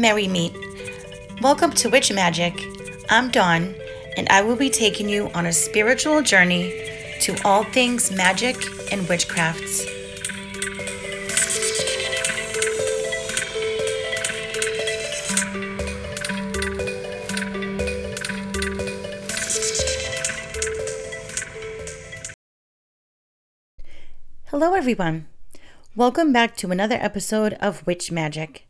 Merry Meet. Welcome to Witch Magick. I'm Dawn, and I will be taking you on a spiritual journey to all things magic and witchcrafts. Hello, everyone. Welcome back to another episode of Witch Magick.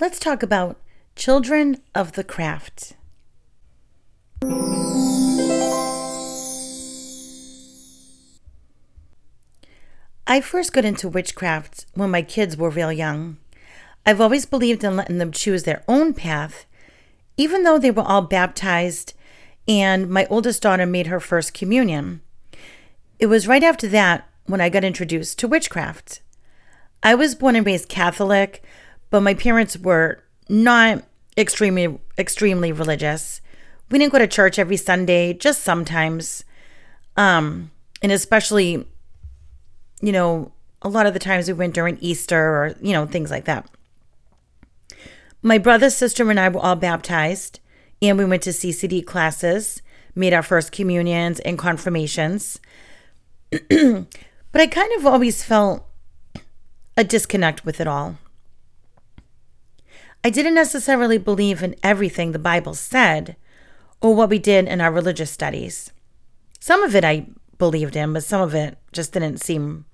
Let's talk about Children of the Craft. I first got into witchcraft when my kids were real young. I've always believed in letting them choose their own path, even though they were all baptized and my oldest daughter made her first communion. It was right after that when I got introduced to witchcraft. I was born and raised Catholic, but my parents were not extremely extremely religious. We didn't go to church every Sunday, just sometimes. Um, and especially you know, a lot of the times we went during Easter or, you know, things like that. My brother, sister, and I were all baptized, and we went to CCD classes, made our first communions and confirmations. but I kind of always felt a disconnect with it all. I didn't necessarily believe in everything the Bible said or what we did in our religious studies. Some of it I believed in, but some of it just didn't seem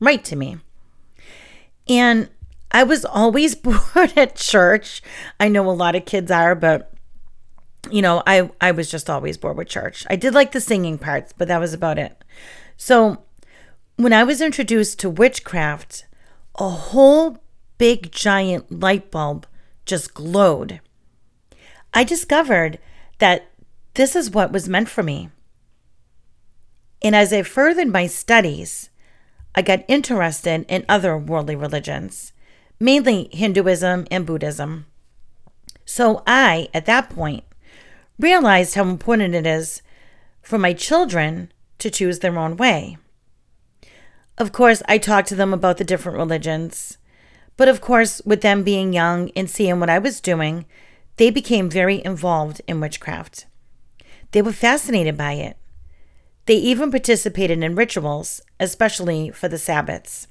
right to me. And I was always bored at church. I know a lot of kids are, but you know, I I was just always bored with church. I did like the singing parts, but that was about it. So, when I was introduced to witchcraft, a whole big giant light bulb just glowed. I discovered that this is what was meant for me. And as I furthered my studies, I got interested in other worldly religions, mainly Hinduism and Buddhism. So I, at that point, realized how important it is for my children to choose their own way. Of course, I talked to them about the different religions, but of course, with them being young and seeing what I was doing, they became very involved in witchcraft. They were fascinated by it. They even participated in rituals, especially for the Sabbats.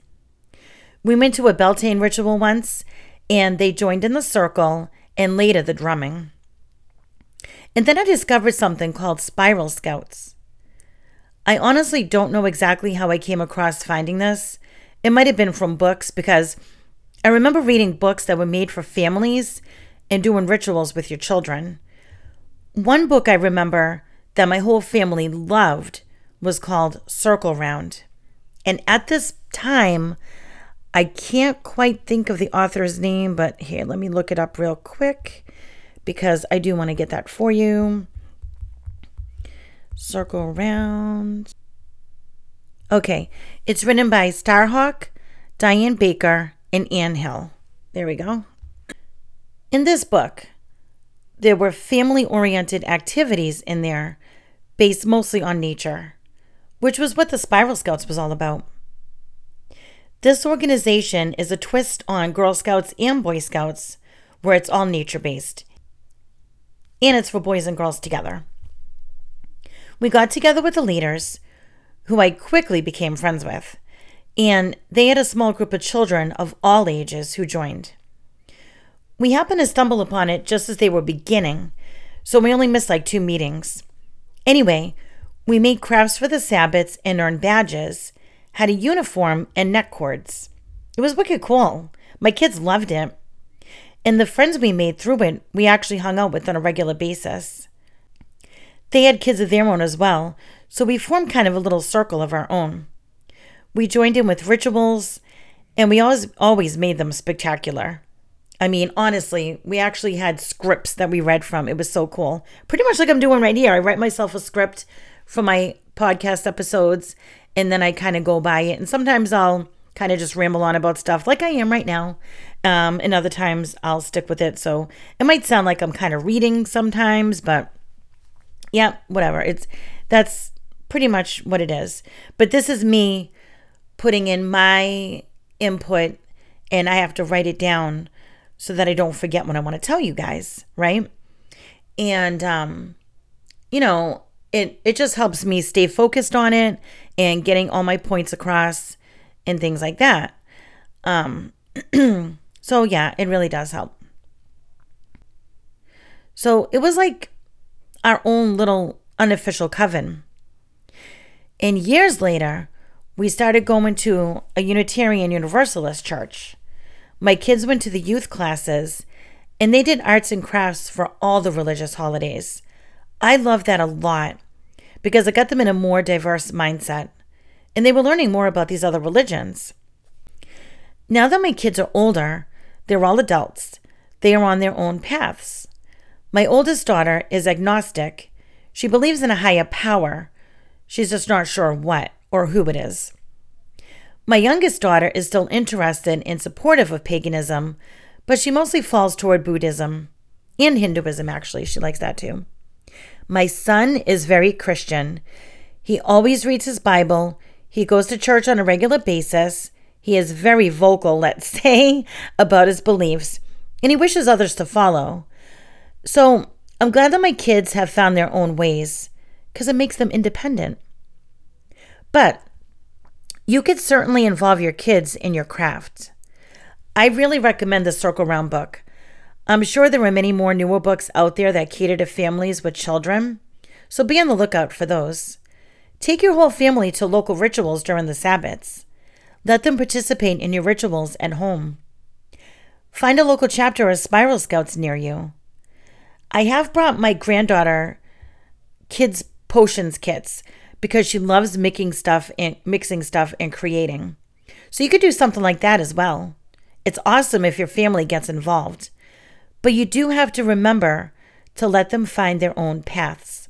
We went to a Beltane ritual once, and they joined in the circle and later the drumming. And then I discovered something called Spiral Scouts. I honestly don't know exactly how I came across finding this. It might have been from books because I remember reading books that were made for families and doing rituals with your children. One book I remember that my whole family loved was called Circle Round. And at this time, I can't quite think of the author's name, but here, let me look it up real quick because I do want to get that for you. Circle Round. Okay, it's written by Starhawk, Diane Baker, and Anne Hill. There we go. In this book, there were family oriented activities in there based mostly on nature, which was what the Spiral Scouts was all about. This organization is a twist on Girl Scouts and Boy Scouts, where it's all nature based. And it's for boys and girls together. We got together with the leaders, who I quickly became friends with, and they had a small group of children of all ages who joined. We happened to stumble upon it just as they were beginning, so we only missed like two meetings. Anyway, we made crafts for the Sabbats and earned badges, had a uniform and neck cords. It was wicked cool. My kids loved it. And the friends we made through it, we actually hung out with on a regular basis. They had kids of their own as well, so we formed kind of a little circle of our own. We joined in with rituals, and we always always made them spectacular. I mean, honestly, we actually had scripts that we read from. It was so cool. Pretty much like I'm doing right here. I write myself a script for my podcast episodes, and then I kind of go by it. And sometimes I'll kind of just ramble on about stuff like I am right now. Um, and other times I'll stick with it. So it might sound like I'm kind of reading sometimes, but yeah, whatever. It's that's pretty much what it is. But this is me putting in my input and I have to write it down so that I don't forget what I want to tell you guys, right? And um you know, it it just helps me stay focused on it and getting all my points across and things like that. Um so yeah, it really does help. So it was like our own little unofficial coven. And years later, we started going to a Unitarian Universalist church. My kids went to the youth classes and they did arts and crafts for all the religious holidays. I loved that a lot because it got them in a more diverse mindset and they were learning more about these other religions. Now that my kids are older, they're all adults. They are on their own paths. My oldest daughter is agnostic. She believes in a higher power. She's just not sure what or who it is. My youngest daughter is still interested and supportive of paganism, but she mostly falls toward Buddhism and Hinduism, actually. She likes that too. My son is very Christian. He always reads his Bible. He goes to church on a regular basis. He is very vocal, let's say, about his beliefs, and he wishes others to follow. So I'm glad that my kids have found their own ways because it makes them independent. But you could certainly involve your kids in your craft. I really recommend the Circle Round book. I'm sure there are many more newer books out there that cater to families with children, so be on the lookout for those. Take your whole family to local rituals during the Sabbaths. Let them participate in your rituals at home. Find a local chapter of Spiral Scouts near you. I have brought my granddaughter kids potions kits because she loves making stuff and mixing stuff and creating. So you could do something like that as well. It's awesome if your family gets involved. But you do have to remember to let them find their own paths.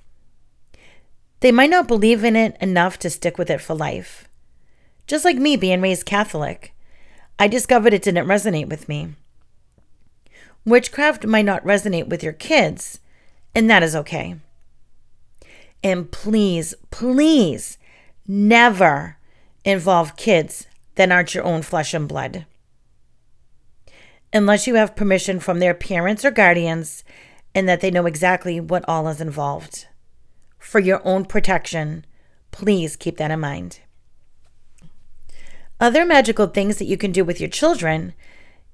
They might not believe in it enough to stick with it for life. Just like me being raised Catholic, I discovered it didn't resonate with me. Witchcraft might not resonate with your kids, and that is okay. And please, please never involve kids that aren't your own flesh and blood. Unless you have permission from their parents or guardians and that they know exactly what all is involved. For your own protection, please keep that in mind. Other magical things that you can do with your children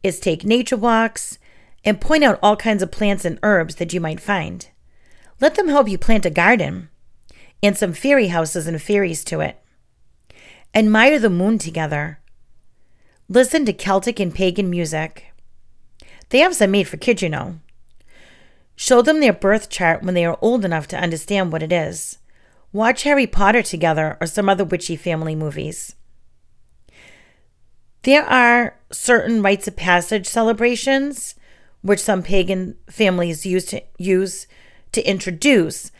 is take nature walks and point out all kinds of plants and herbs that you might find. Let them help you plant a garden and some fairy houses and fairies to it. Admire the moon together. Listen to Celtic and pagan music. They have some made for kids, you know. Show them their birth chart when they are old enough to understand what it is. Watch Harry Potter together or some other witchy family movies. There are certain rites of passage celebrations which some pagan families use to use to introduce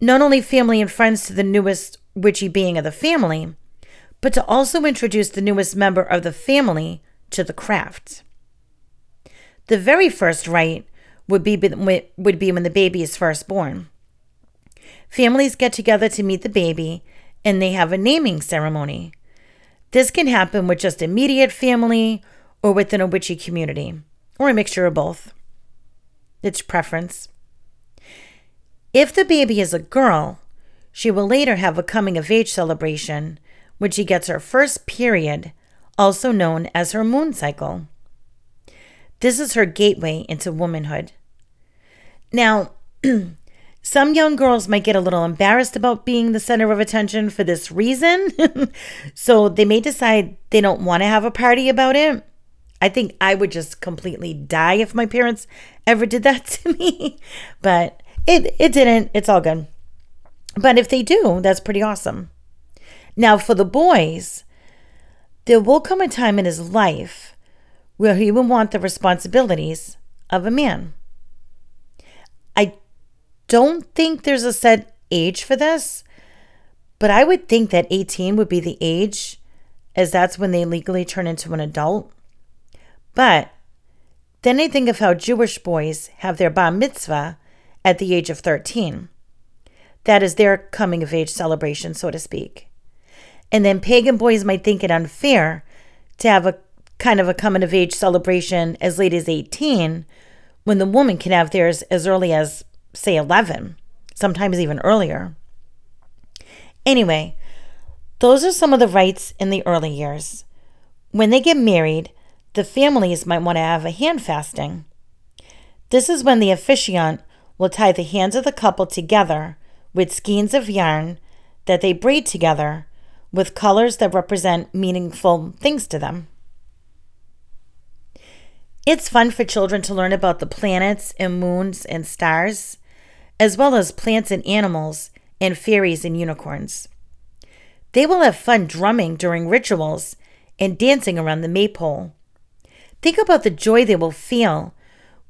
not only family and friends to the newest witchy being of the family, but to also introduce the newest member of the family to the craft. The very first rite would be would be when the baby is first born. Families get together to meet the baby and they have a naming ceremony. This can happen with just immediate family or within a witchy community, or a mixture of both. It's preference. If the baby is a girl, she will later have a coming of age celebration when she gets her first period, also known as her moon cycle. This is her gateway into womanhood. Now, some young girls might get a little embarrassed about being the center of attention for this reason, so they may decide they don't want to have a party about it. I think I would just completely die if my parents ever did that to me. But it it didn't. It's all good. But if they do, that's pretty awesome. Now for the boys, there will come a time in his life where he will want the responsibilities of a man. I don't think there's a set age for this, but I would think that 18 would be the age, as that's when they legally turn into an adult. But then I think of how Jewish boys have their bar mitzvah at the age of 13. That is their coming of age celebration, so to speak. And then pagan boys might think it unfair to have a kind of a coming of age celebration as late as 18 when the woman can have theirs as early as, say, 11, sometimes even earlier. Anyway, those are some of the rites in the early years. When they get married, the families might want to have a hand fasting. This is when the officiant will tie the hands of the couple together with skeins of yarn that they braid together with colors that represent meaningful things to them. It's fun for children to learn about the planets and moons and stars, as well as plants and animals and fairies and unicorns. They will have fun drumming during rituals and dancing around the maypole. Think about the joy they will feel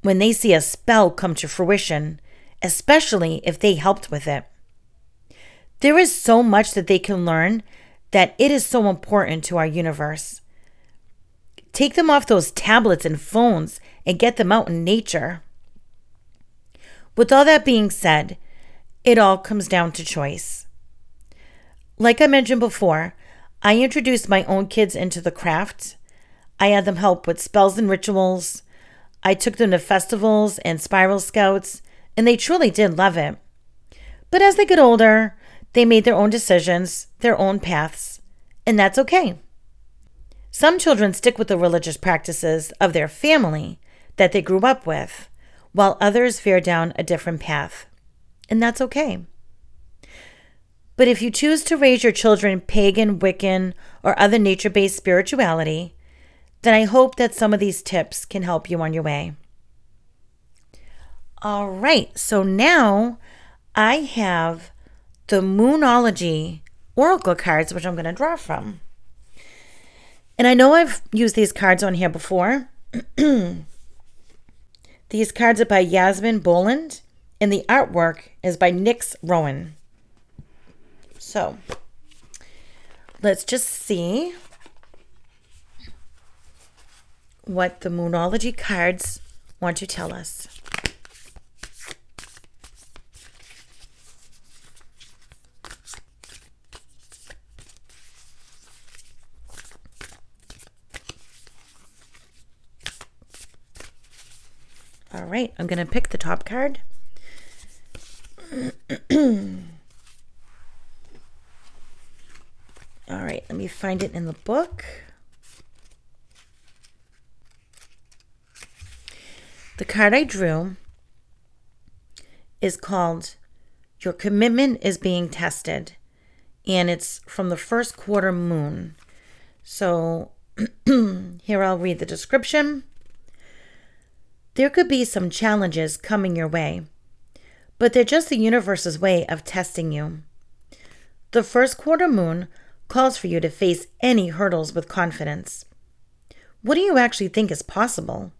when they see a spell come to fruition, especially if they helped with it. There is so much that they can learn that it is so important to our universe. Take them off those tablets and phones and get them out in nature. With all that being said, it all comes down to choice. Like I mentioned before, I introduced my own kids into the craft. I had them help with spells and rituals. I took them to festivals and spiral scouts, and they truly did love it. But as they get older, they made their own decisions, their own paths, and that's okay. Some children stick with the religious practices of their family that they grew up with, while others veer down a different path, and that's okay. But if you choose to raise your children pagan, Wiccan, or other nature based spirituality, then I hope that some of these tips can help you on your way. All right, so now I have the Moonology Oracle cards, which I'm going to draw from. And I know I've used these cards on here before. these cards are by Yasmin Boland, and the artwork is by Nyx Rowan. So let's just see what the Moonology cards want to tell us. All right, I'm going to pick the top card. All right, let me find it in the book. The card I drew is called Your Commitment is Being Tested, and it's from the first quarter moon. So here I'll read the description. There could be some challenges coming your way, but they're just the universe's way of testing you. The first quarter moon calls for you to face any hurdles with confidence. What do you actually think is possible?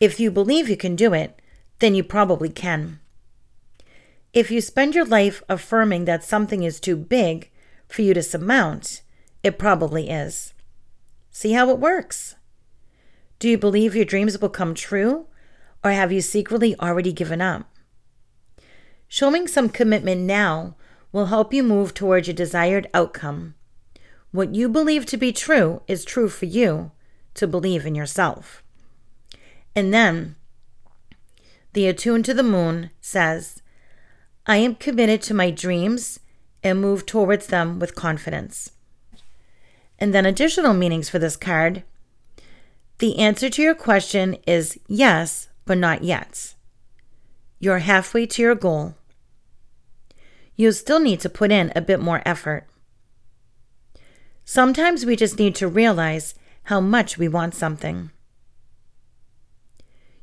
If you believe you can do it, then you probably can. If you spend your life affirming that something is too big for you to surmount, it probably is. See how it works. Do you believe your dreams will come true, or have you secretly already given up? Showing some commitment now will help you move towards your desired outcome. What you believe to be true is true for you to believe in yourself. And then the Attune to the Moon says, I am committed to my dreams and move towards them with confidence. And then additional meanings for this card. The answer to your question is yes, but not yet. You're halfway to your goal you still need to put in a bit more effort. Sometimes we just need to realize how much we want something.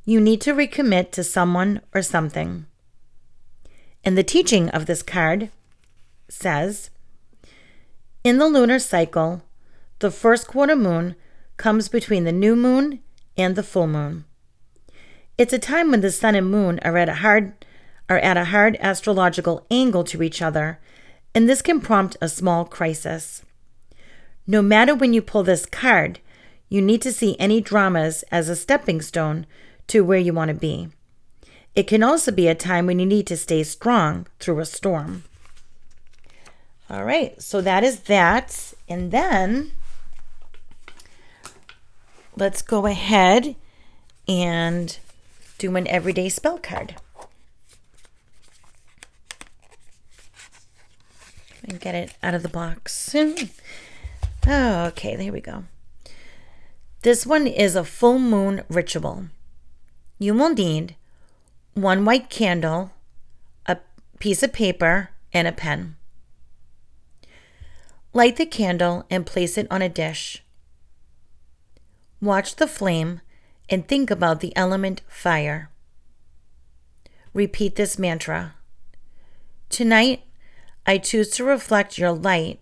You need to recommit to someone or something. And the teaching of this card says In the lunar cycle, the first quarter moon comes between the new moon and the full moon. It's a time when the sun and moon are at a hard are at a hard astrological angle to each other, and this can prompt a small crisis. No matter when you pull this card, you need to see any dramas as a stepping stone to where you want to be. It can also be a time when you need to stay strong through a storm. All right, so that is that. And then let's go ahead and do an everyday spell card. And get it out of the box. oh, okay, there we go. This one is a full moon ritual. You will need one white candle, a piece of paper, and a pen. Light the candle and place it on a dish. Watch the flame and think about the element fire. Repeat this mantra. Tonight, I choose to reflect your light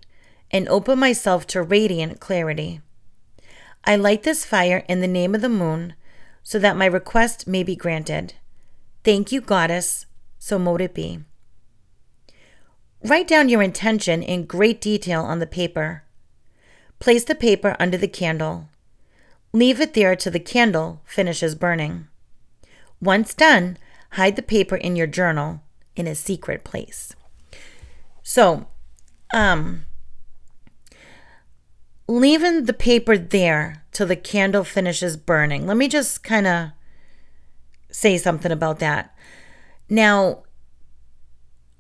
and open myself to radiant clarity. I light this fire in the name of the moon so that my request may be granted. Thank you, Goddess, so mote it be. Write down your intention in great detail on the paper. Place the paper under the candle. Leave it there till the candle finishes burning. Once done, hide the paper in your journal in a secret place. So, um, leaving the paper there till the candle finishes burning. Let me just kind of say something about that. Now,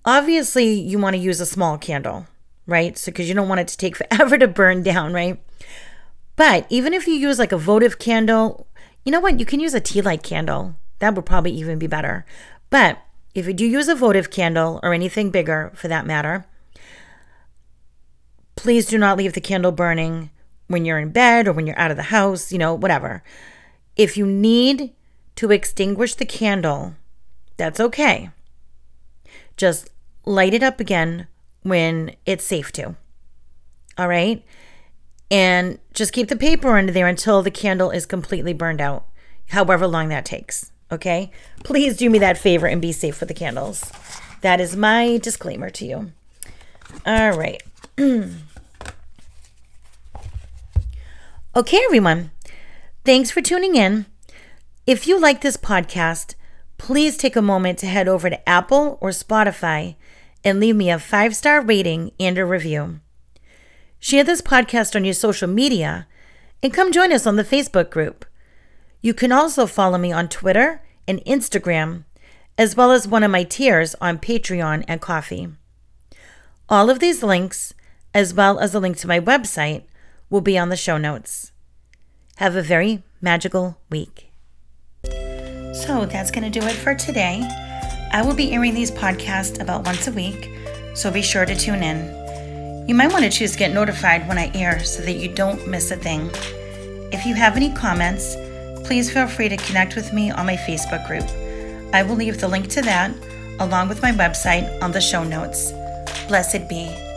obviously, you want to use a small candle, right? So, because you don't want it to take forever to burn down, right? But even if you use like a votive candle, you know what? You can use a tea light candle. That would probably even be better. But if you do use a votive candle or anything bigger for that matter, please do not leave the candle burning when you're in bed or when you're out of the house, you know, whatever. If you need to extinguish the candle, that's okay. Just light it up again when it's safe to. All right? And just keep the paper under there until the candle is completely burned out, however long that takes. Okay? Please do me that favor and be safe with the candles. That is my disclaimer to you. All right. okay, everyone. Thanks for tuning in. If you like this podcast, please take a moment to head over to Apple or Spotify and leave me a five star rating and a review. Share this podcast on your social media and come join us on the Facebook group. You can also follow me on Twitter and Instagram, as well as one of my tiers on Patreon and Ko-fi. All of these links, as well as a link to my website, will be on the show notes. Have a very magical week. So that's going to do it for today. I will be airing these podcasts about once a week, so be sure to tune in. You might want to choose to get notified when I air so that you don't miss a thing. If you have any comments, please feel free to connect with me on my Facebook group. I will leave the link to that, along with my website, on the show notes. Blessed be.